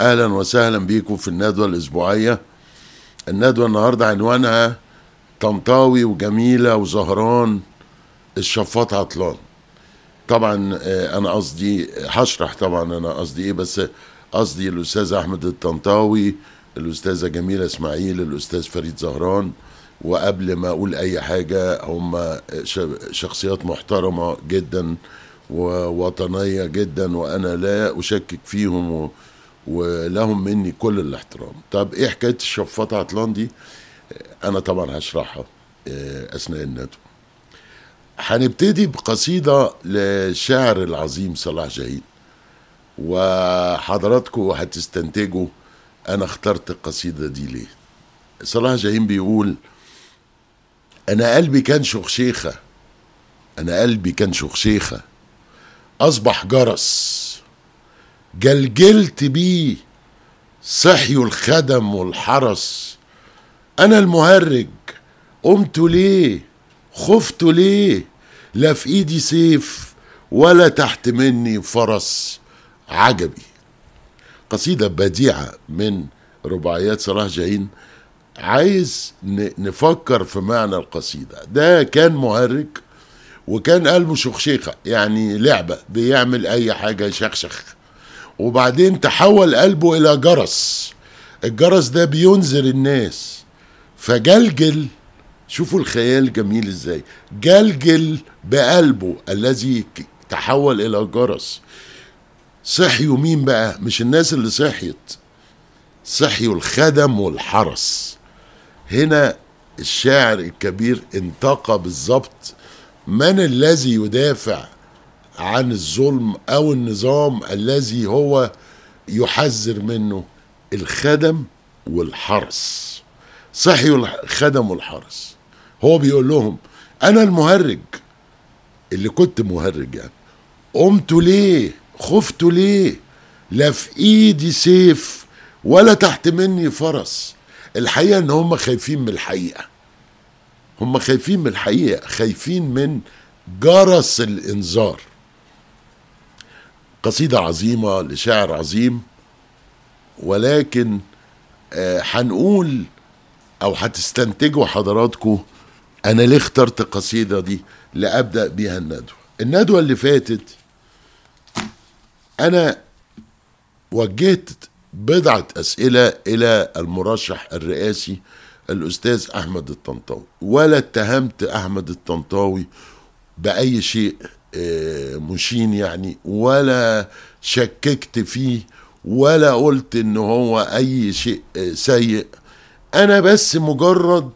أهلا وسهلا بيكم في الندوة الأسبوعية. الندوة النهارده عنوانها طنطاوي وجميلة وزهران الشفاط عطلان. طبعا آه، أنا قصدي هشرح طبعا أنا قصدي إيه بس قصدي الأستاذ أحمد الطنطاوي الأستاذة جميلة إسماعيل الأستاذ فريد زهران وقبل ما أقول أي حاجة هم شخصيات محترمة جدا ووطنيه جدا وأنا لا أشكك فيهم ولهم مني كل الاحترام. طب إيه حكاية الشفاط عطلان أنا طبعا هشرحها آه، أثناء الندوة. هنبتدي بقصيدة للشاعر العظيم صلاح جاهين. وحضراتكم هتستنتجوا أنا اخترت القصيدة دي ليه. صلاح جاهين بيقول أنا قلبي كان شخشيخه أنا قلبي كان شخشيخه أصبح جرس. جلجلت بيه صحيوا الخدم والحرس. أنا المهرج قمت ليه؟ خفت ليه؟ لا في إيدي سيف ولا تحت مني فرس. عجبي. قصيدة بديعة من رباعيات صلاح جاهين. عايز نفكر في معنى القصيدة. ده كان مهرج وكان قلبه شخشيخة يعني لعبة بيعمل أي حاجة يشخشخ وبعدين تحول قلبه إلى جرس. الجرس ده بينذر الناس. فجلجل شوفوا الخيال جميل إزاي. جلجل بقلبه الذي تحول إلى جرس. صحيوا مين بقى؟ مش الناس اللي صحيت. صحيوا الخدم والحرس. هنا الشاعر الكبير انتقى بالظبط. من الذي يدافع عن الظلم أو النظام الذي هو يحذر منه الخدم والحرس. صحيوا الخدم والحرس. هو بيقول لهم أنا المهرج. اللي كنت مهرج يعني. قمت ليه؟ خفت ليه؟ لا في إيدي سيف ولا تحت مني فرس. الحقيقة إن هم خايفين من الحقيقة. هم خايفين من الحقيقة خايفين من جرس الإنذار. قصيدة عظيمة لشاعر عظيم ولكن آه، هنقول أو هتستنتجوا حضراتكم أنا ليه اخترت القصيدة دي لأبدأ بيها الندوة. الندوة اللي فاتت أنا وجهت بضعة أسئلة إلى المرشح الرئاسي الأستاذ أحمد الطنطاوي ولا اتهمت أحمد الطنطاوي بأي شيء مشين يعني ولا شككت فيه ولا قلت إن هو أي شيء آه، سيء. أنا بس مجرد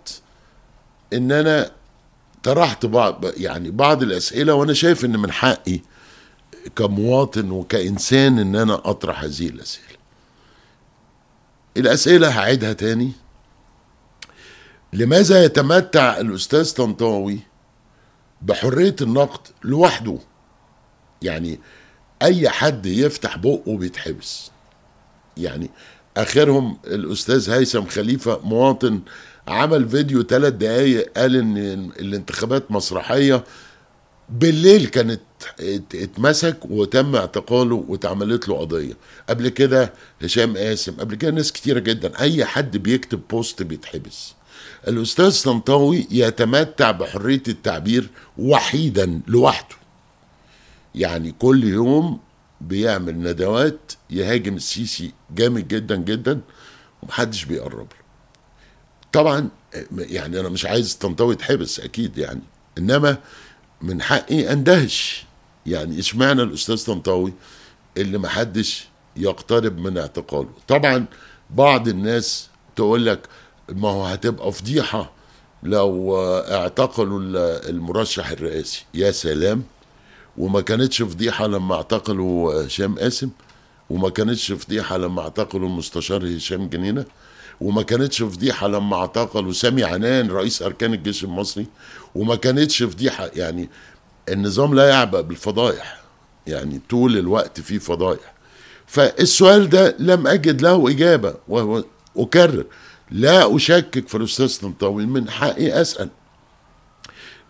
إن أنا طرحت بعض يعني بعض الأسئلة وأنا شايف إن من حقي كمواطن وكإنسان إن أنا أطرح هذه الأسئلة. الأسئلة هعيدها تاني. لماذا يتمتع الأستاذ طنطاوي بحرية النقد لوحده. يعني أي حد يفتح بقه بيتحبس. يعني آخرهم الأستاذ هيثم خليفة مواطن عمل فيديو ثلاث دقايق قال إن الانتخابات مسرحية بالليل كانت ات- اتمسك وتم اعتقاله واتعملت له قضية. قبل كده هشام قاسم قبل كده ناس كتيرة جدا. أي حد بيكتب بوست بيتحبس. الأستاذ طنطاوي يتمتع بحرية التعبير وحيدا لوحده. يعني كل يوم بيعمل ندوات يهاجم السيسي جامد جدا جدا ومحدش بيقرب له. طبعا يعني أنا مش عايز طنطاوي يتحبس أكيد يعني. إنما من حقي أندهش. يعني إشمعنى الأستاذ طنطاوي اللي محدش يقترب من اعتقاله؟ طبعا بعض الناس تقول لك ما هو هتبقى فضيحة لو اعتقلوا ال- المرشح الرئاسي. يا سلام. وما كانتش فضيحة لما اعتقلوا هشام قاسم وما كانتش فضيحة لما اعتقلوا المستشار هشام جنينة وما كانتش فضيحة لما اعتقلوا سامي عنان رئيس أركان الجيش المصري وما كانتش فضيحة. يعني النظام لا يعبأ بالفضائح. يعني طول الوقت في فضائح. فالسؤال ده لم أجد له إجابة وهو أكرر. لا أشكك في الأستاذ طنطاوي من حقي أسأل.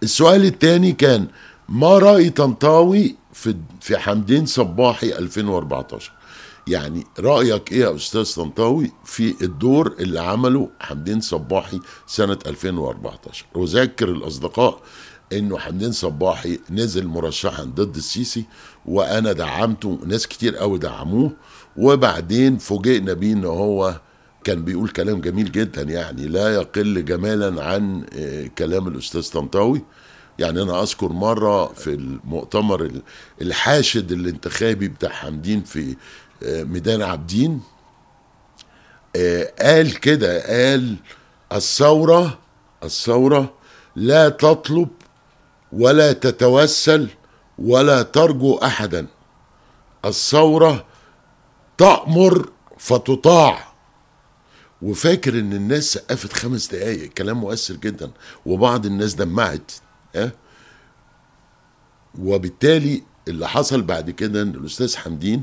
السؤال الثاني كان ما رأي طنطاوي في في حمدين صباحي 2014 يعني رأيك إيه يا أستاذ طنطاوي في الدور اللي عمله حمدين صباحي سنة 2014 اذكر الأصدقاء إنه حمدين صباحي نزل مرشحا ضد السيسي وأنا دعمته ناس كتير قوي دعموه وبعدين فوجئنا بيه إن هو كان بيقول كلام جميل جدا يعني لا يقل جمالا عن آه، كلام الأستاذ طنطاوي. يعني أنا أذكر مرة في المؤتمر ال- الحاشد الانتخابي بتاع حمدين في آه، ميدان عابدين آه، قال كده قال الثورة الثورة لا تطلب ولا تتوسل ولا ترجو احدا. الثورة تأمر فتطاع. وفاكر إن الناس سقفت خمس دقايق. كلام مؤثر جدا. وبعض الناس دمعت آه وبالتالي اللي حصل بعد كده إن الأستاذ حمدين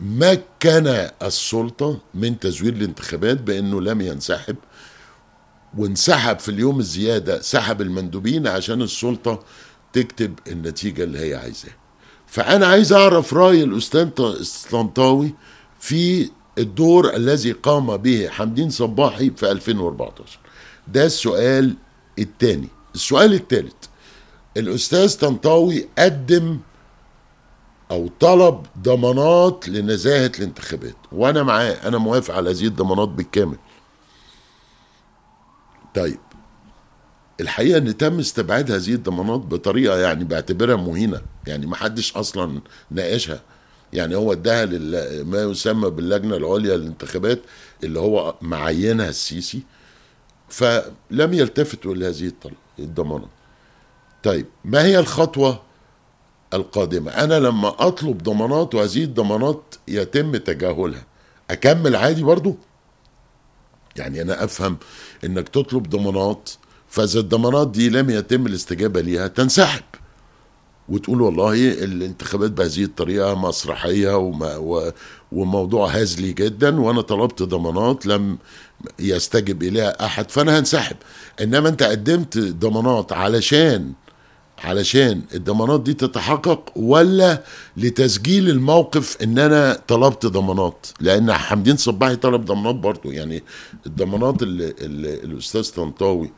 مكن السلطة من تزوير الانتخابات بأنه لم ينسحب وانسحب في اليوم الزيادة سحب المندوبين عشان السلطة تكتب النتيجة اللي هي عايزاها. فأنا عايز أعرف رأي الأستاذ طنطاوي في الدور الذي قام به حمدين صباحي في 2014 ده السؤال الثاني. السؤال الثالث. الأستاذ طنطاوي قدم أو طلب ضمانات لنزاهة الانتخابات. وأنا معاه. أنا موافق على هذه الضمانات بالكامل. طيب. الحقيقة إن تم استبعاد هذه الضمانات بطريقة يعني بعتبرها مهينة. يعني ما حدش أصلا ناقشها. يعني هو اداها ما يسمى باللجنة العليا للانتخابات اللي هو معينها السيسي فلم يلتفتوا لهذه الطل- الضمانات طيب ما هي الخطوة القادمة؟ أنا لما أطلب ضمانات وهذه الضمانات يتم تجاهلها أكمل عادي برضو؟ يعني أنا أفهم إنك تطلب ضمانات فإذا الضمانات دي لم يتم الاستجابة ليها تنسحب. وتقول والله الانتخابات بهذه الطريقة مسرحية وما وموضوع هزلي جدا وأنا طلبت ضمانات لم يستجب إليها أحد فأنا هنسحب. إنما أنت قدمت ضمانات علشان علشان الضمانات دي تتحقق ولا لتسجيل الموقف إن أنا طلبت ضمانات؟ لأن حمدين صباحي طلب ضمانات برضه يعني الضمانات اللي, اللي الأستاذ طنطاوي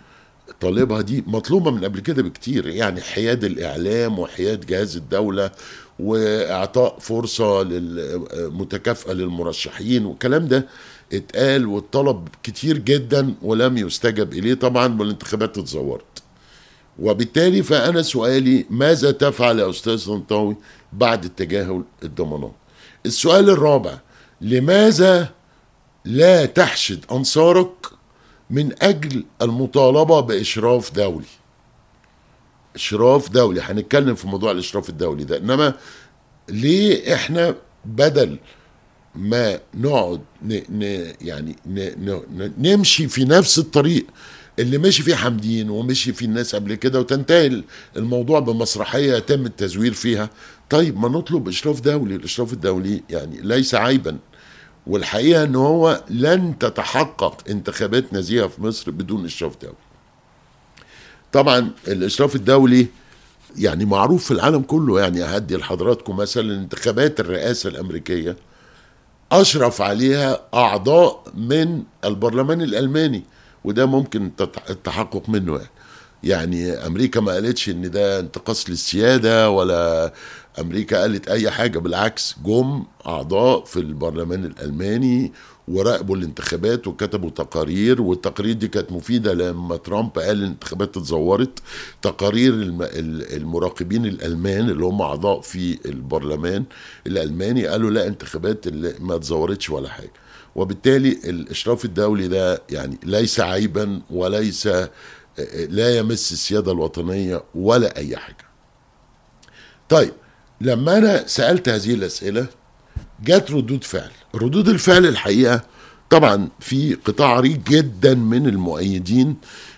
طالبها دي مطلوبة من قبل كده بكتير يعني حياد الإعلام وحياد جهاز الدولة وإعطاء فرصة لل- متكافئه للمرشحين والكلام ده اتقال واتطلب كتير جدا ولم يستجب إليه طبعا والانتخابات اتزورت. وبالتالي فأنا سؤالي ماذا تفعل يا أستاذ طنطاوي بعد التجاهل الضمانات السؤال الرابع لماذا لا تحشد أنصارك من أجل المطالبة بإشراف دولي. إشراف دولي هنتكلم في موضوع الإشراف الدولي ده. إنما ليه إحنا بدل ما نقعد ن ن يعني ن ن نمشي في نفس الطريق اللي مشي فيه حمدين ومشي فيه الناس قبل كده وتنتهي الموضوع بمسرحية يتم التزوير فيها. طيب ما نطلب إشراف دولي. الإشراف الدولي يعني ليس عيبا. والحقيقة إن هو لن تتحقق انتخابات نزيهه في مصر بدون إشراف دولي. طبعا الإشراف الدولي يعني معروف في العالم كله يعني أهدي لحضراتكم مثلا انتخابات الرئاسة الأمريكية أشرف عليها أعضاء من البرلمان الألماني وده ممكن التحقق منه يعني. يعني أمريكا ما قالتش إن ده انتقاص للسيادة ولا أمريكا قالت أي حاجة بالعكس جم أعضاء في البرلمان الألماني وراقبوا الانتخابات وكتبوا تقارير والتقارير دي كانت مفيدة لما ترامب قال الانتخابات اتزورت. تقارير الم- ال- المراقبين الألمان اللي هم أعضاء في البرلمان الألماني قالوا لا انتخابات اللي ما اتزورتش ولا حاجة. وبالتالي الإشراف الدولي ده يعني ليس عيبا وليس لا يمس السيادة الوطنية ولا أي حاجة. طيب لما أنا سألت هذه الأسئلة جت ردود فعل. ردود الفعل الحقيقة طبعا في قطاع عريض جدا من المؤيدين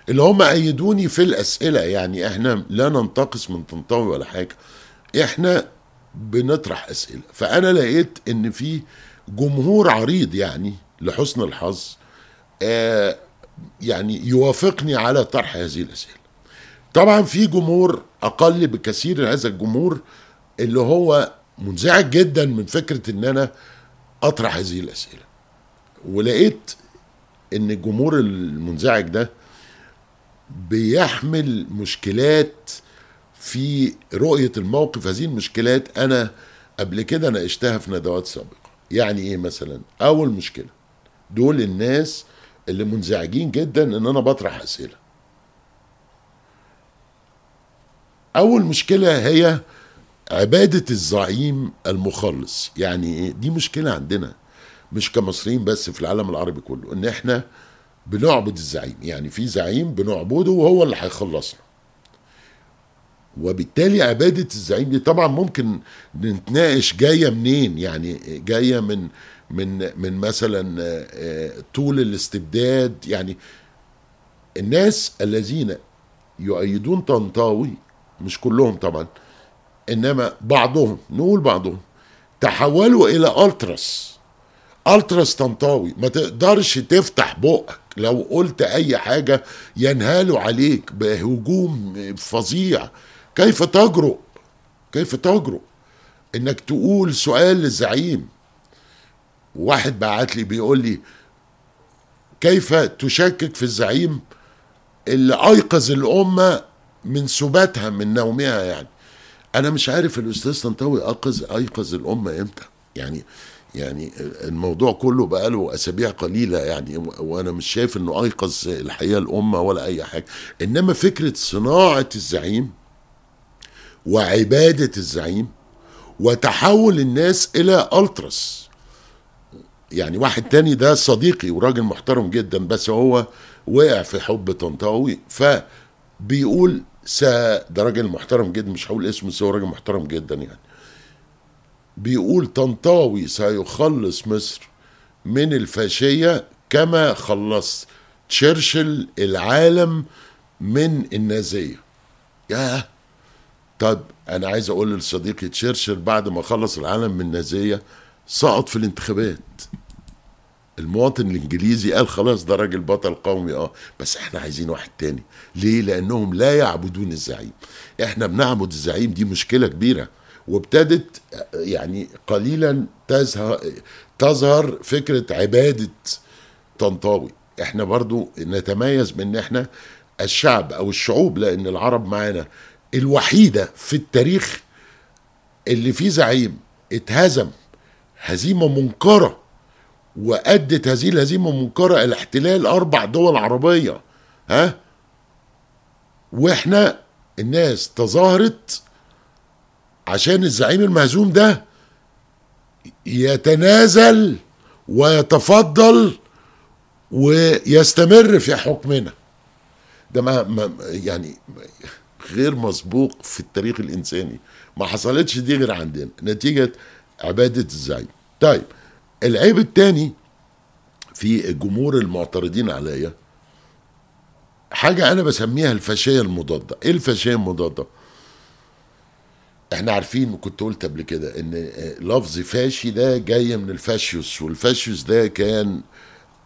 اللي هم أيدوني في الأسئلة. يعني إحنا لا ننتقص من طنطاوي ولا حاجة. إحنا بنطرح أسئلة. فأنا لقيت إن في جمهور عريض يعني لحسن الحظ آه يعني يوافقني على طرح هذه الأسئلة. طبعا في جمهور أقل بكثير هذا الجمهور اللي هو منزعج جدا من فكرة إن أنا أطرح هذه الأسئلة. ولقيت إن الجمهور المنزعج ده بيحمل مشكلات في رؤية الموقف. هذه المشكلات أنا قبل كده ناقشتها في ندوات سابقة. يعني إيه مثلا؟ أول مشكلة دول الناس اللي منزعجين جدا إن أنا بطرح أسئلة. أول مشكلة هي عبادة الزعيم المخلص. يعني إيه؟ دي مشكلة عندنا مش كمصريين بس في العالم العربي كله إن إحنا بنعبد الزعيم. يعني في زعيم بنعبده وهو اللي هيخلصنا. وبالتالي عبادة الزعيم دي طبعا ممكن نتناقش جاية منين؟ يعني جاية من من من مثلا آه، طول الاستبداد. يعني الناس الذين يؤيدون طنطاوي مش كلهم طبعا إنما بعضهم نقول بعضهم تحولوا إلى ألتراس. ألتراس طنطاوي ما تقدرش تفتح بقك. لو قلت أي حاجة ينهالوا عليك بهجوم فظيع. كيف تجرؤ؟ كيف تجرؤ؟ إنك تقول سؤال للزعيم. واحد بعت لي بيقول لي كيف تشكك في الزعيم اللي أيقظ الأمة من سباتها من نومها يعني؟ أنا مش عارف الأستاذ طنطاوي ايقظ أيقظ الأمة إمتى. يعني يعني الموضوع كله بقاله أسابيع قليلة يعني وأنا مش شايف إنه أيقظ الحقيقة الأمة ولا أي حاجة. إنما فكرة صناعة الزعيم وعبادة الزعيم وتحول الناس إلى ألتراس. يعني واحد تاني ده صديقي وراجل محترم جدا بس هو وقع في حب طنطاوي فبيقول سا ده راجل محترم جدا مش هقول اسمه بس هو راجل محترم جدا يعني. بيقول طنطاوي سيخلص مصر من الفاشية كما خلص تشرشل العالم من النازية. ياه! طب أنا عايز أقول لصديقي تشرشل بعد ما خلص العالم من النازية سقط في الانتخابات. المواطن الإنجليزي قال خلاص ده راجل بطل قومي آه بس إحنا عايزين واحد تاني. ليه؟ لأنهم لا يعبدون الزعيم. إحنا بنعبد الزعيم دي مشكلة كبيرة. وابتدت يعني قليلا تظهر فكرة عبادة طنطاوي. إحنا برضو نتميز بإن إحنا الشعب أو الشعوب لأن العرب معانا الوحيدة في التاريخ اللي فيه زعيم اتهزم هزيمة منكره وأدت هذه الهزيمة المنكره إلى احتلال أربع دول عربية ها؟ وإحنا الناس تظاهرت عشان الزعيم المهزوم ده يتنازل ويتفضل ويستمر في حكمنا. ده ما ما يعني غير مسبوق في التاريخ الإنساني. ما حصلتش دي غير عندنا نتيجة عبادة الزعيم. طيب العيب الثاني في الجمهور المعترضين عليا حاجة أنا بسميها الفاشية المضادة إيه الفاشية المضادة؟ إحنا عارفين كنت قلت قبل كده إن لفظ فاشي ده جاي من الفاشيوس والفاشيوس ده كان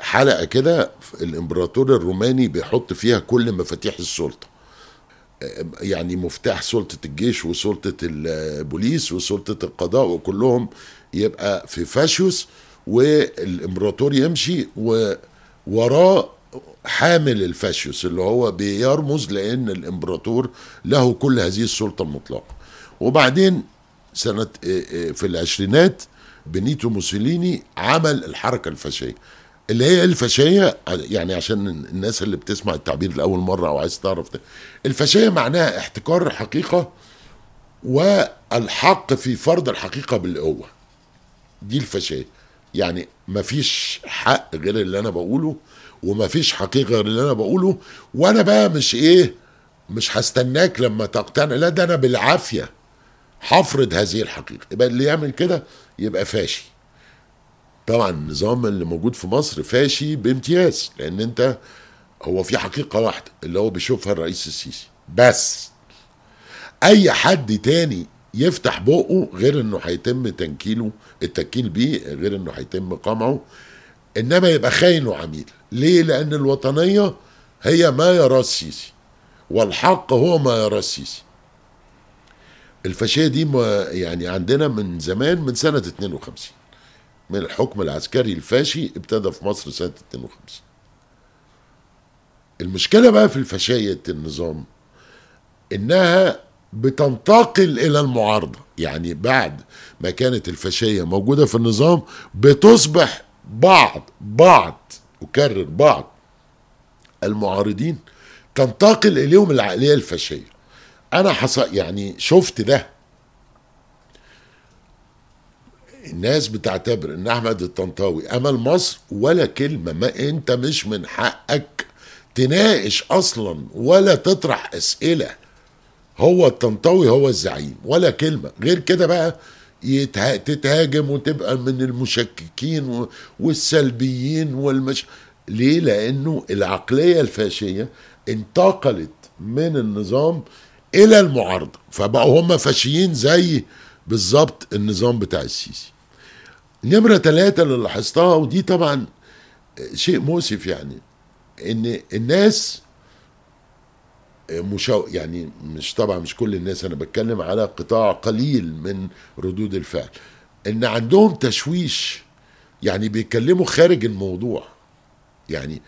حلقة كده الإمبراطور الروماني بيحط فيها كل مفاتيح السلطة يعني مفتاح سلطة الجيش وسلطة البوليس وسلطة القضاء وكلهم يبقى في فاشيوس والامبراطور يمشي ووراه حامل الفاشيوس اللي هو بيرمز لأن الامبراطور له كل هذه السلطة المطلقة. وبعدين سنة في العشرينات بنيتو موسوليني عمل الحركة الفاشية اللي هي الفاشية يعني عشان الناس اللي بتسمع التعبير لأول مرة أو عايز تعرف ده. الفاشية معناها احتكار الحقيقة والحق في فرض الحقيقة بالقوة. دي الفاشية. يعني مفيش حق غير اللي أنا بقوله ومفيش حقيقة غير اللي أنا بقوله وأنا بقى مش إيه مش هستناك لما تقتنع. لا ده أنا بالعافية هفرض هذه الحقيقة. يبقى اللي يعمل كده يبقى فاشي. طبعا النظام اللي موجود في مصر فاشي بامتياز لأن أنت هو في حقيقة واحدة اللي هو بيشوفها الرئيس السيسي. بس أي حد تاني يفتح بقه غير إنه هيتم تنكيله التنكيل بيه غير إنه هيتم قمعه إنما يبقى خاين وعميل ليه؟ لأن الوطنية هي ما يراه السيسي والحق هو ما يراه السيسي. الفاشية دي ما يعني عندنا من زمان من سنة 52 من الحكم العسكري الفاشي ابتدى في مصر سنة 52 المشكلة بقى في الفاشية النظام إنها بتنتقل إلى المعارضة. يعني بعد ما كانت الفاشية موجودة في النظام بتصبح بعض بعض أكرر بعض المعارضين تنتقل إليهم العقلية الفاشية. أنا حصل يعني شفت ده. الناس بتعتبر إن أحمد الطنطاوي أمل مصر ولا كلمة ما أنت مش من حقك تناقش أصلا ولا تطرح أسئلة. هو الطنطاوي هو الزعيم. ولا كلمة. غير كده بقى يتها... تتهاجم وتبقى من المشككين و... والسلبيين والمش ليه؟ لأنه العقلية الفاشية انتقلت من النظام إلى المعارضة. فبقوا هم فاشيين زي بالظبط النظام بتاع السيسي. نمرة ثلاثة اللي لاحظتها ودي طبعا شيء مؤسف يعني إن الناس مشو يعني مش طبعا مش كل الناس أنا بتكلم على قطاع قليل من ردود الفعل. إن عندهم تشويش يعني بيتكلموا خارج الموضوع. يعني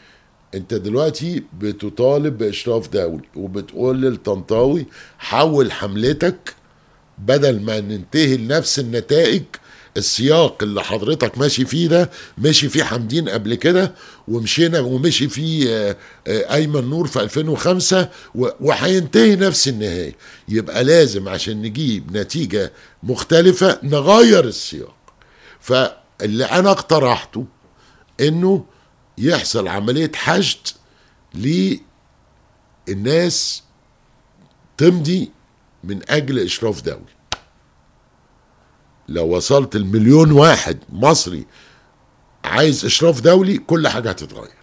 أنت دلوقتي بتطالب بإشراف دولي وبتقول للطنطاوي حول حملتك بدل ما ننتهي لنفس النتائج السياق اللي حضرتك ماشي فيه ده مشي فيه حمدين قبل كده ومشينا ومشي فيه آه، آه، أيمن نور في 2005 و- وهينتهي نفس النهاية. يبقى لازم عشان نجيب نتيجة مختلفة نغير السياق. فاللي أنا اقترحته إنه يحصل عملية حشد للناس تمضي من أجل إشراف دولي لو وصلت المليون واحد مصري عايز إشراف دولي كل حاجة هتتغير.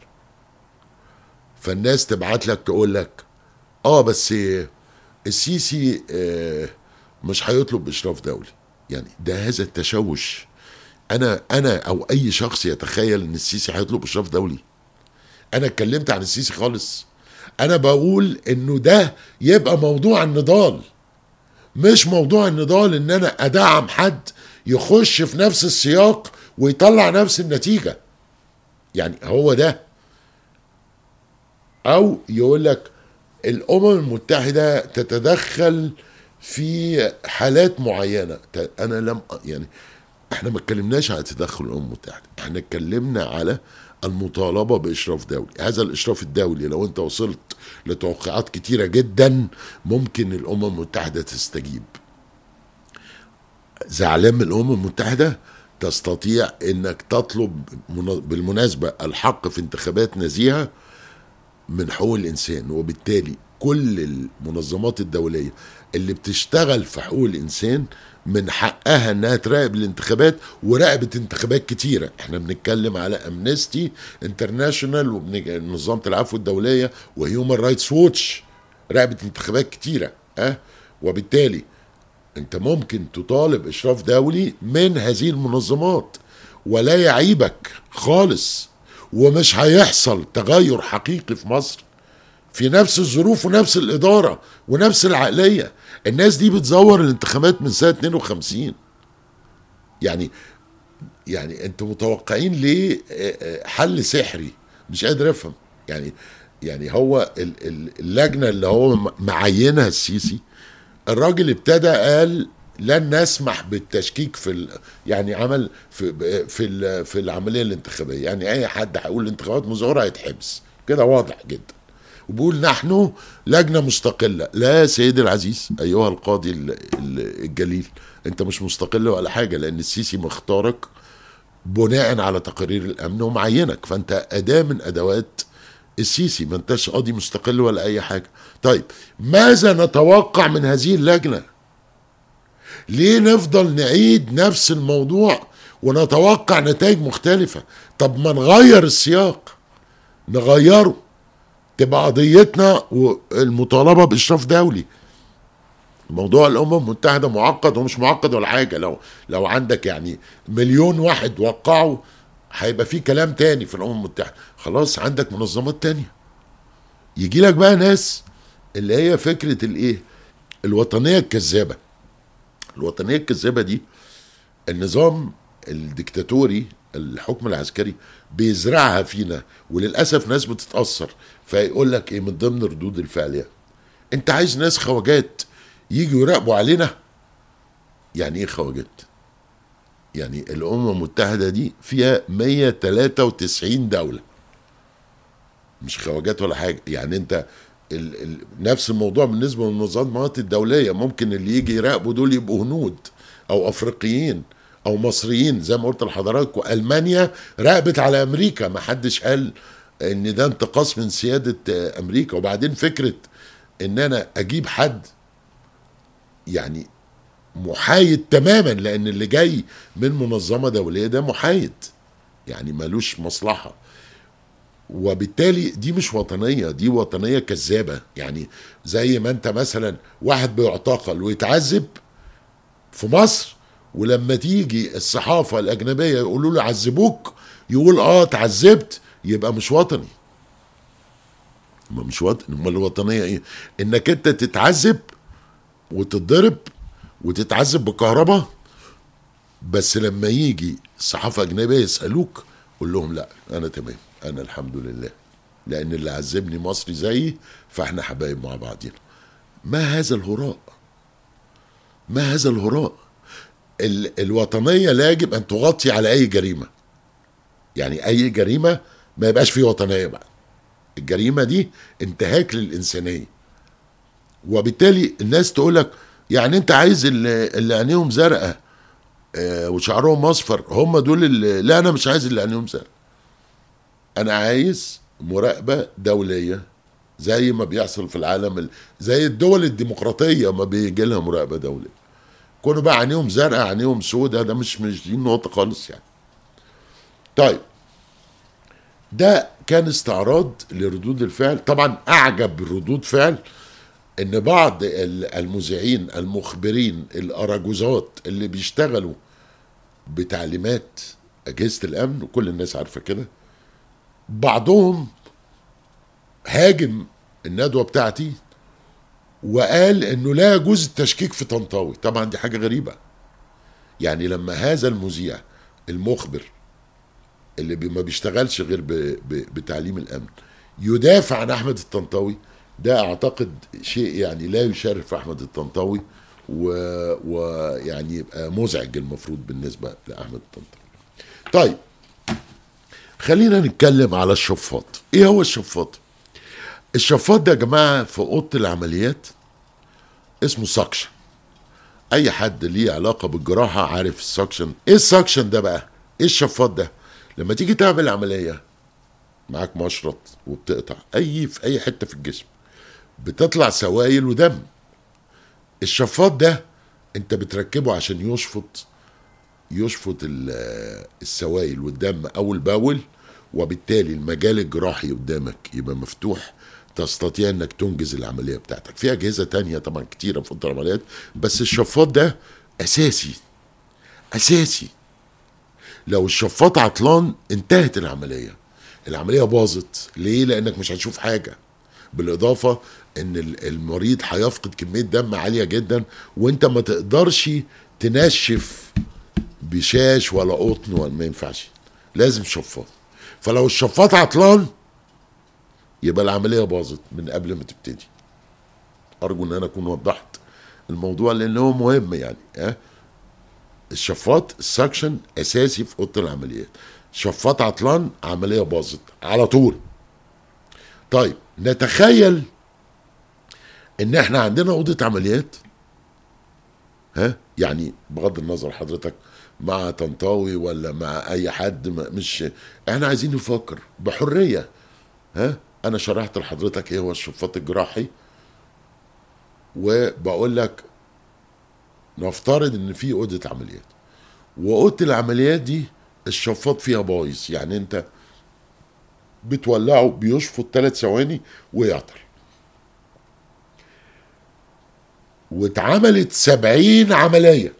فالناس تبعت لك تقول لك آه بس السيسي آه، مش هيطلب إشراف دولي. يعني ده هذا التشوش. أنا أنا أو أي شخص يتخيل إن السيسي هيطلب إشراف دولي. أنا اتكلمت عن السيسي خالص. أنا بقول إنه ده يبقى موضوع النضال. مش موضوع النضال إن أنا أدعم حد يخش في نفس السياق ويطلع نفس النتيجة. يعني هو ده. أو يقول لك الأمم المتحدة تتدخل في حالات معينة. أنا لم يعني إحنا ما اتكلمناش على تدخل الأمم المتحدة. إحنا اتكلمنا على المطالبة بإشراف دولي. هذا الإشراف الدولي لو أنت وصلت لتوقعات كتيرة جدا ممكن الأمم المتحدة تستجيب. زعلان من الأمم المتحدة تستطيع إنك تطلب من- بالمناسبة الحق في انتخابات نزيهة من حقوق الإنسان وبالتالي كل المنظمات الدولية اللي بتشتغل في حقوق الإنسان من حقها إنها تراقب الانتخابات وراقبت انتخابات كتيرة. إحنا بنتكلم على Amnesty International ومنظمه العفو الدولية و Human Rights Watch راقبت انتخابات كتيرة أه؟ وبالتالي انت ممكن تطالب اشراف دولي من هذه المنظمات ولا يعيبك خالص ومش هيحصل تغير حقيقي في مصر. في نفس الظروف ونفس الإدارة ونفس العقلية. الناس دي بتزور الانتخابات من سنة 52 يعني يعني أنتوا متوقعين ليه آه، آه، حل سحري؟ مش قادر افهم. يعني يعني هو ال- ال- اللجنة اللي هو معينها السيسي الراجل ابتدى قال لن نسمح بالتشكيك في ال... يعني عمل في في ال... في العملية الانتخابية. يعني أي حد هيقول الانتخابات مزوره هيتحبس. كده واضح جدا. وبيقول نحن لجنة مستقلة. لا سيدي العزيز أيها القاضي ال- ال- الجليل أنت مش مستقل ولا حاجة لأن السيسي مختارك بناء على تقارير الأمن ومعينك. فأنت أداة من أدوات السيسي ما انتش قاضي مستقل ولا أي حاجة. طيب ماذا نتوقع من هذه اللجنة؟ ليه نفضل نعيد نفس الموضوع ونتوقع نتائج مختلفة؟ طب ما نغير السياق نغيره. تبقى قضيتنا والمطالبة بإشراف دولي. موضوع الأمم المتحدة معقد ومش معقد ولا حاجة. لو لو عندك يعني مليون واحد وقعوا هيبقى في كلام تاني في الأمم المتحدة. خلاص عندك منظمات تانية. يجي لك بقى ناس اللي هي فكرة الإيه؟ الوطنية الكذابة. الوطنية الكذابة دي النظام الدكتاتوري الحكم العسكري بيزرعها فينا وللأسف ناس بتتأثر. فيقول لك إيه من ضمن ردود الفعل يعني؟ أنت عايز ناس خواجات يجوا يراقبوا علينا؟ يعني إيه خواجات؟ يعني الأمم المتحدة دي فيها 193 دولة. مش خواجات ولا حاجة. يعني انت ال ال نفس الموضوع بالنسبة للمنظمات الدولية. ممكن اللي يجي يراقبوا دول يبقوا هنود أو أفريقيين أو مصريين. زي ما قلت لحضراتكم ألمانيا راقبت على أمريكا. ما حدش قال إن ده انتقاص من سيادة أمريكا. وبعدين فكرة إن أنا أجيب حد يعني محايد تماما لأن اللي جاي من منظمة دولية ده محايد. يعني ملوش مصلحة. وبالتالي دي مش وطنية دي وطنية كذابة. يعني زي ما أنت مثلا واحد بيعتقل ويتعذب في مصر ولما تيجي الصحافة الأجنبية يقولوا له عذبوك يقول آه اتعذبت يبقى مش وطني. ما مش وطني. أمال الوطنية إيه؟ إنك أنت تتعذب وتتضرب وتتعذب بالكهرباء. بس لما يجي الصحافه أجنبية يسألوك قول لهم لا أنا تمام أنا الحمد لله. لأن اللي عذبني مصري زيي فإحنا حبايب مع بعضينا. ما هذا الهراء؟ ما هذا الهراء؟ ال الوطنية لا يجب أن تغطي على أي جريمة. يعني أي جريمة ما يبقاش فيه وطنية بقى. الجريمة دي انتهاك للإنسانية. وبالتالي الناس تقول لك يعني انت عايز اللي, اللي عينيهم زرقاء آه وشعرهم اصفر هم دول اللي لا أنا مش عايز اللي عينيهم زرقاء. أنا عايز مراقبة دولية زي ما بيحصل في العالم زي الدول الديمقراطية ما بيجي لها مراقبة دولية. كونوا بقى عينيهم زرقاء عينيهم سوداء ده مش مش دي النقطة خالص يعني. طيب ده كان استعراض لردود الفعل. طبعا أعجب ردود فعل إن بعض المذيعين المخبرين الأراجوزات اللي بيشتغلوا بتعليمات أجهزة الأمن وكل الناس عارفة كده بعضهم هاجم الندوة بتاعتي وقال إنه لا يجوز التشكيك في طنطاوي. طبعا دي حاجة غريبة. يعني لما هذا المذيع المخبر اللي ما بيشتغلش غير بتعليم الأمن يدافع عن أحمد الطنطاوي ده أعتقد شيء يعني لا يشرف أحمد الطنطاوي ويعني يبقى مزعج المفروض بالنسبة لأحمد الطنطاوي. طيب خلينا نتكلم على الشفاط. إيه هو الشفاط؟ الشفاط ده يا جماعة في أوضة العمليات اسمه suction أي حد ليه علاقة بالجراحة عارف ال suction إيه ال suction ده بقى؟ إيه الشفاط ده؟ لما تيجي تعمل عملية معاك مشرط وبتقطع أي في أي حتة في الجسم. بتطلع سوائل ودم. الشفاط ده انت بتركبه عشان يشفط يشفط السوائل والدم أول بأول وبالتالي المجال الجراحي قدامك. يبقى مفتوح تستطيع إنك تنجز العملية بتاعتك. في أجهزة تانية طبعا كتيرة في العمليات بس الشفاط ده أساسي أساسي. لو الشفاط عطلان انتهت العملية. العملية باظت. ليه؟ لأنك مش هتشوف حاجة. بالإضافة إن المريض هيفقد كمية دم عالية جدا وأنت ما تقدرش تنشف بشاش ولا قطن ولا ما ينفعش. لازم شفاط. فلو الشفاط عطلان يبقى العملية باظت من قبل ما تبتدي. أرجو إن أنا أكون وضحت الموضوع لأن هو مهم يعني ها؟ الشفاط السكشن أساسي في أوضة العمليات. شفاط عطلان عملية باظت على طول. طيب نتخيل إن إحنا عندنا أوضة عمليات. ها؟ يعني بغض النظر حضرتك مع طنطاوي ولا مع أي حد مش إحنا عايزين نفكر بحرية. ها؟ أنا شرحت لحضرتك إيه هو الشفاط الجراحي. وبقول لك نفترض إن في أوضة عمليات. وأوضة العمليات دي الشفاط فيها بايظ. يعني أنت بتولعه بيشفط ثلاث ثواني ويعطل. واتعملت سبعين عملية.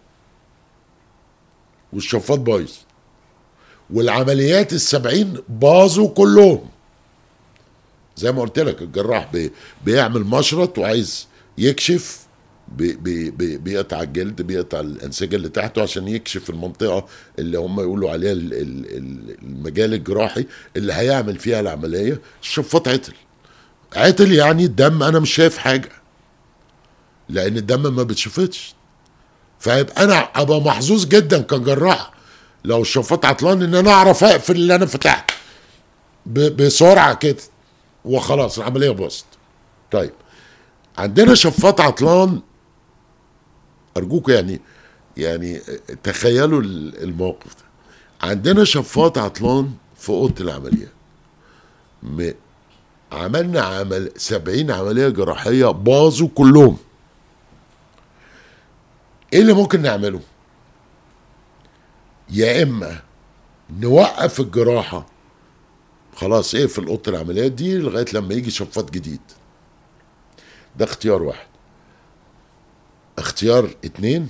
والشفاط بايظ. والعمليات السبعين باظوا كلهم. زي ما قلت لك الجراح بي بيعمل مشرط وعايز يكشف بي بي بي بيقطع الجلد بيقطع الأنسجة اللي تحته عشان يكشف المنطقة اللي هم يقولوا عليها ال- ال- ال- المجال الجراحي اللي هيعمل فيها العملية. الشفاط عطل. عطل يعني الدم أنا مش شايف حاجة. لأن الدم ما بتشوفتش فيبقى أنا أبقى محظوظ جدا كجراح لو الشفاط عطلان إن أنا أعرف أقفل اللي أنا فتحته. بسرعة كده. وخلاص العملية باظت. طيب. عندنا شفاط عطلان. أرجوكم يعني يعني تخيلوا ال- الموقف ده. عندنا شفاط عطلان في أوضة العمليات عملنا عمل سبعين عملية جراحية باظوا كلهم. إيه اللي ممكن نعمله؟ يا إما نوقف الجراحة. خلاص اقفل اوضه العمليات دي لغاية لما يجي شفاط جديد. ده اختيار واحد. اختيار اتنين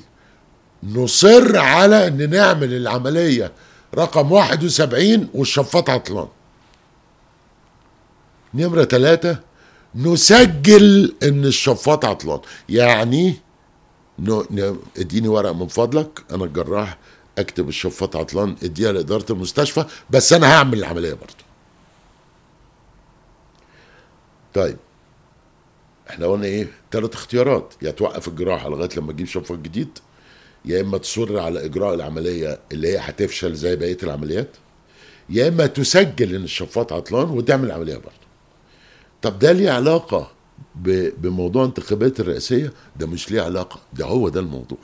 نصر على إن نعمل العملية رقم 71 والشفاط عطلان. نمرة ثلاثة نسجل إن الشفاط عطلان. يعني. اديني ورق من فضلك أنا الجراح أكتب الشفاط عطلان اديها لإدارة المستشفى بس أنا هعمل العملية برضه. طيب إحنا قلنا إيه؟ ثلاث اختيارات يا توقف الجراحة لغاية لما تجيب شفاط جديد يا إما تصر على إجراء العملية اللي هي هتفشل زي بقية العمليات يا إما تسجل إن الشفاط عطلان وتعمل العملية برضه. طب ده ليه علاقة بموضوع انتخابات الرئاسية ده مش ليه علاقة ده هو ده الموضوع.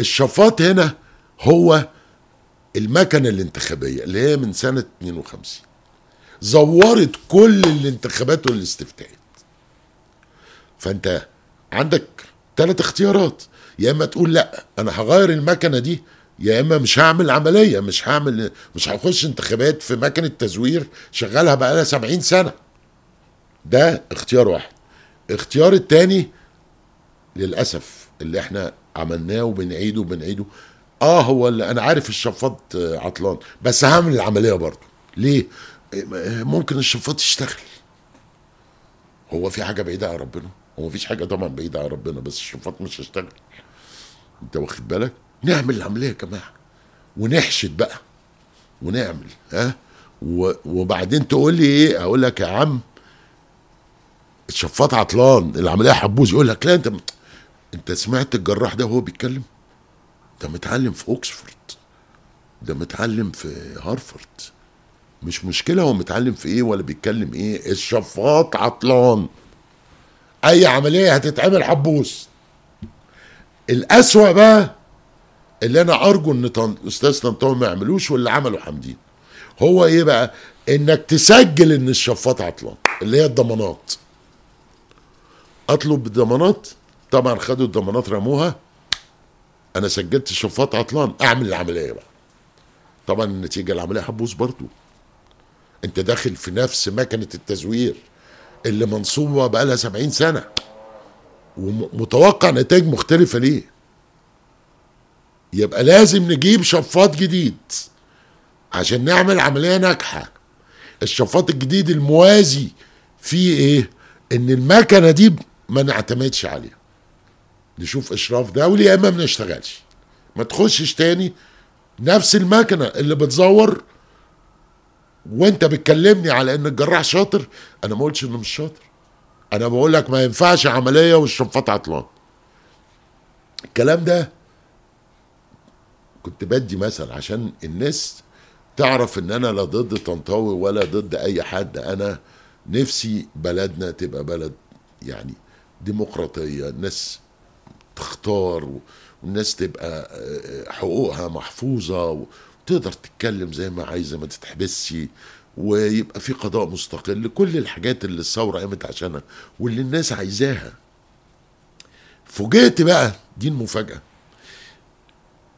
الشفاط هنا هو المكنة الانتخابية اللي هي من سنة 52 زورت كل الانتخابات والاستفتاءات. فأنت عندك ثلاث اختيارات. يا إما تقول لأ أنا هغير المكنة دي يا إما مش هعمل عملية مش هعمل مش هخش انتخابات في مكنة تزوير شغالها بقالها 70 سنة. ده اختيار واحد. اختيار التاني للأسف اللي إحنا عملناه وبنعيده وبنعيده. آه هو اللي أنا عارف الشفاط آه، عطلان بس هعمل العملية برضه. ليه؟ ممكن الشفاط يشتغل. هو في حاجة بعيدة عن ربنا؟ هو مفيش حاجة طبعا بعيدة عن ربنا بس الشفاط مش هيشتغل. أنت واخد بالك؟ نعمل العملية يا جماعة. ونحشد بقى. ونعمل ها؟ وبعدين تقول لي إيه؟ أقول لك يا عم الشفاط عطلان العملية حبوز يقول لك لا أنت أنت سمعت الجراح ده وهو بيتكلم؟ ده متعلم في أوكسفورد ده متعلم في هارفارد. مش مشكلة هو متعلم في إيه ولا بيتكلم إيه الشفاط عطلان أي عملية هتتعمل حبوس. الأسوأ بقى اللي أنا أرجو إن طن... أستاذ طنطاوي ما يعملوش واللي عمله حمدين. هو إيه بقى؟ إنك تسجل إن الشفاط عطلان اللي هي الضمانات. أطلب الضمانات طبعا خدوا الضمانات رموها. أنا سجلت الشفاط عطلان. أعمل العملية بقى. طبعا النتيجة العملية هتبوظ برضو. أنت داخل في نفس مكنة التزوير اللي منصوبة بقالها 70 سنة. ومتوقع نتائج مختلفة ليه. يبقى لازم نجيب شفاط جديد عشان نعمل عملية ناجحة. الشفاط الجديد الموازي فيه إيه؟ إن المكنة دي ما نعتمدش عليها نشوف أشراف دولي يا إما ما نشتغلش. ما تخشش تاني نفس المكنة اللي بتزور وأنت بتكلمني على إن الجراح شاطر. أنا ما قلتش إنه مش شاطر. أنا بقول لك ما ينفعش عملية والشفاط عطلان الكلام ده كنت بدي مثل عشان الناس تعرف إن أنا لا ضد طنطاوي ولا ضد أي حد. أنا نفسي بلدنا تبقى بلد يعني ديمقراطية الناس تختار والناس تبقى آه، حقوقها محفوظة وتقدر تتكلم زي ما عايزة ما تتحبسش ويبقى في قضاء مستقل. كل الحاجات اللي الثورة قامت عشانها واللي الناس عايزاها. فوجئت بقى دي المفاجأة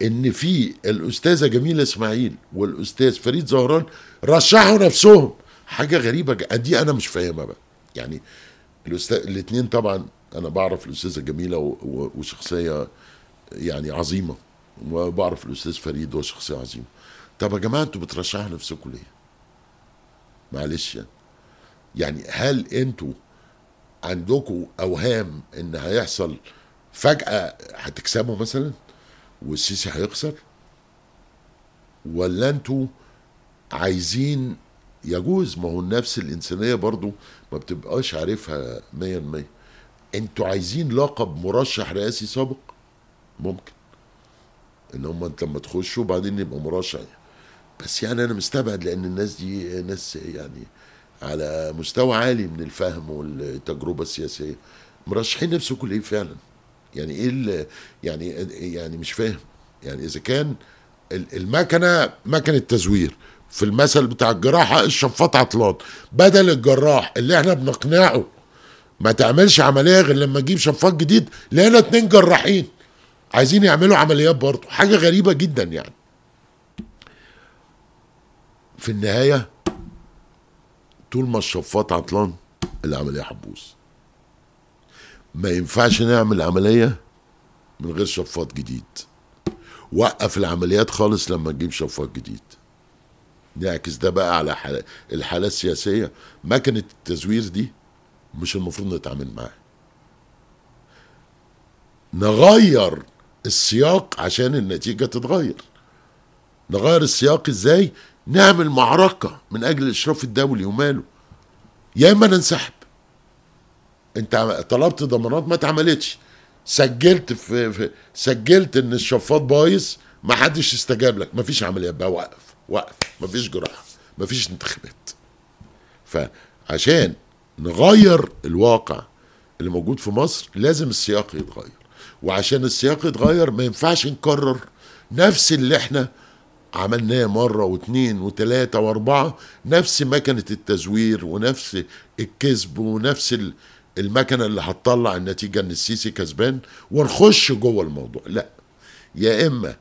إن في الأستاذة جميلة إسماعيل والأستاذ فريد زهران رشحوا نفسهم. حاجة غريبة دي أنا مش فاهمها بقى. يعني الأستاذ الاثنين طبعا أنا بعرف الأستاذة جميلة وشخصية يعني عظيمة وبعرف الأستاذ فريد هو شخصية عظيمة. طب يا جماعة أنتوا بترشحوا نفسكم ليه؟ معلش يعني. يعني هل أنتوا عندكم أوهام إن هيحصل فجأة هتكسبوا مثلا والسيسي هيخسر؟ ولا أنتوا عايزين يجوز؟ ما هو النفس الإنسانية برضو ما بتبقاش عارفها مية المية أنتوا عايزين لقب مرشح رئاسي سابق؟ ممكن. ان هم انت لما تخشوا وبعدين يبقى مرشح. بس يعني أنا مستبعد لأن الناس دي ناس يعني على مستوى عالي من الفهم والتجربة السياسية. مرشحين نفسكم ليه فعلا. يعني إيه يعني يعني مش فاهم. يعني اذا كان ال- المكنة مكنة تزوير في المثل بتاع الجراحة الشفاط عطلان. بدل الجراح اللي إحنا بنقنعه ما تعملش عملية غير لما تجيب شفاط جديد لقينا اتنين جراحين. عايزين يعملوا عمليات برضه. حاجة غريبة جدا يعني. في النهاية طول ما الشفاط عطلان العملية هتبوظ ما ينفعش نعمل عملية من غير شفاط جديد. وقف العمليات خالص لما تجيب شفاط جديد. نعكس ده بقى على حالة الحالة السياسية. مكنة التزوير دي مش المفروض نتعامل معاها نغير السياق عشان النتيجة تتغير. نغير السياق إزاي؟ نعمل معركة من أجل الإشراف الدولي وماله. يا إما ننسحب. أنت طلبت ضمانات ما اتعملتش. سجلت في, في سجلت إن الشفاط بايظ ما حدش استجاب لك. ما فيش عمليات بقى وقف وقف. ما فيش جراحة ما فيش انتخابات. فعشان نغير الواقع اللي موجود في مصر لازم السياق يتغير. وعشان السياق يتغير ما ينفعش نكرر نفس اللي إحنا عملناه مرة واثنين وثلاثة واربعة نفس مكنة التزوير ونفس الكذب ونفس ال- المكنة اللي هتطلع النتيجة إن السيسي كسبان ونخش جوه الموضوع. لا يا إما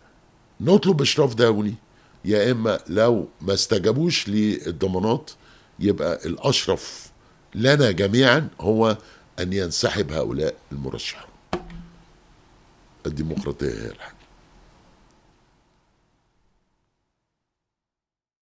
نطلب إشراف دولي يا إما لو ما استجابوش للضمانات يبقى الأشرف لنا جميعا هو أن ينسحب هؤلاء المرشحون. الديمقراطية هي الحل.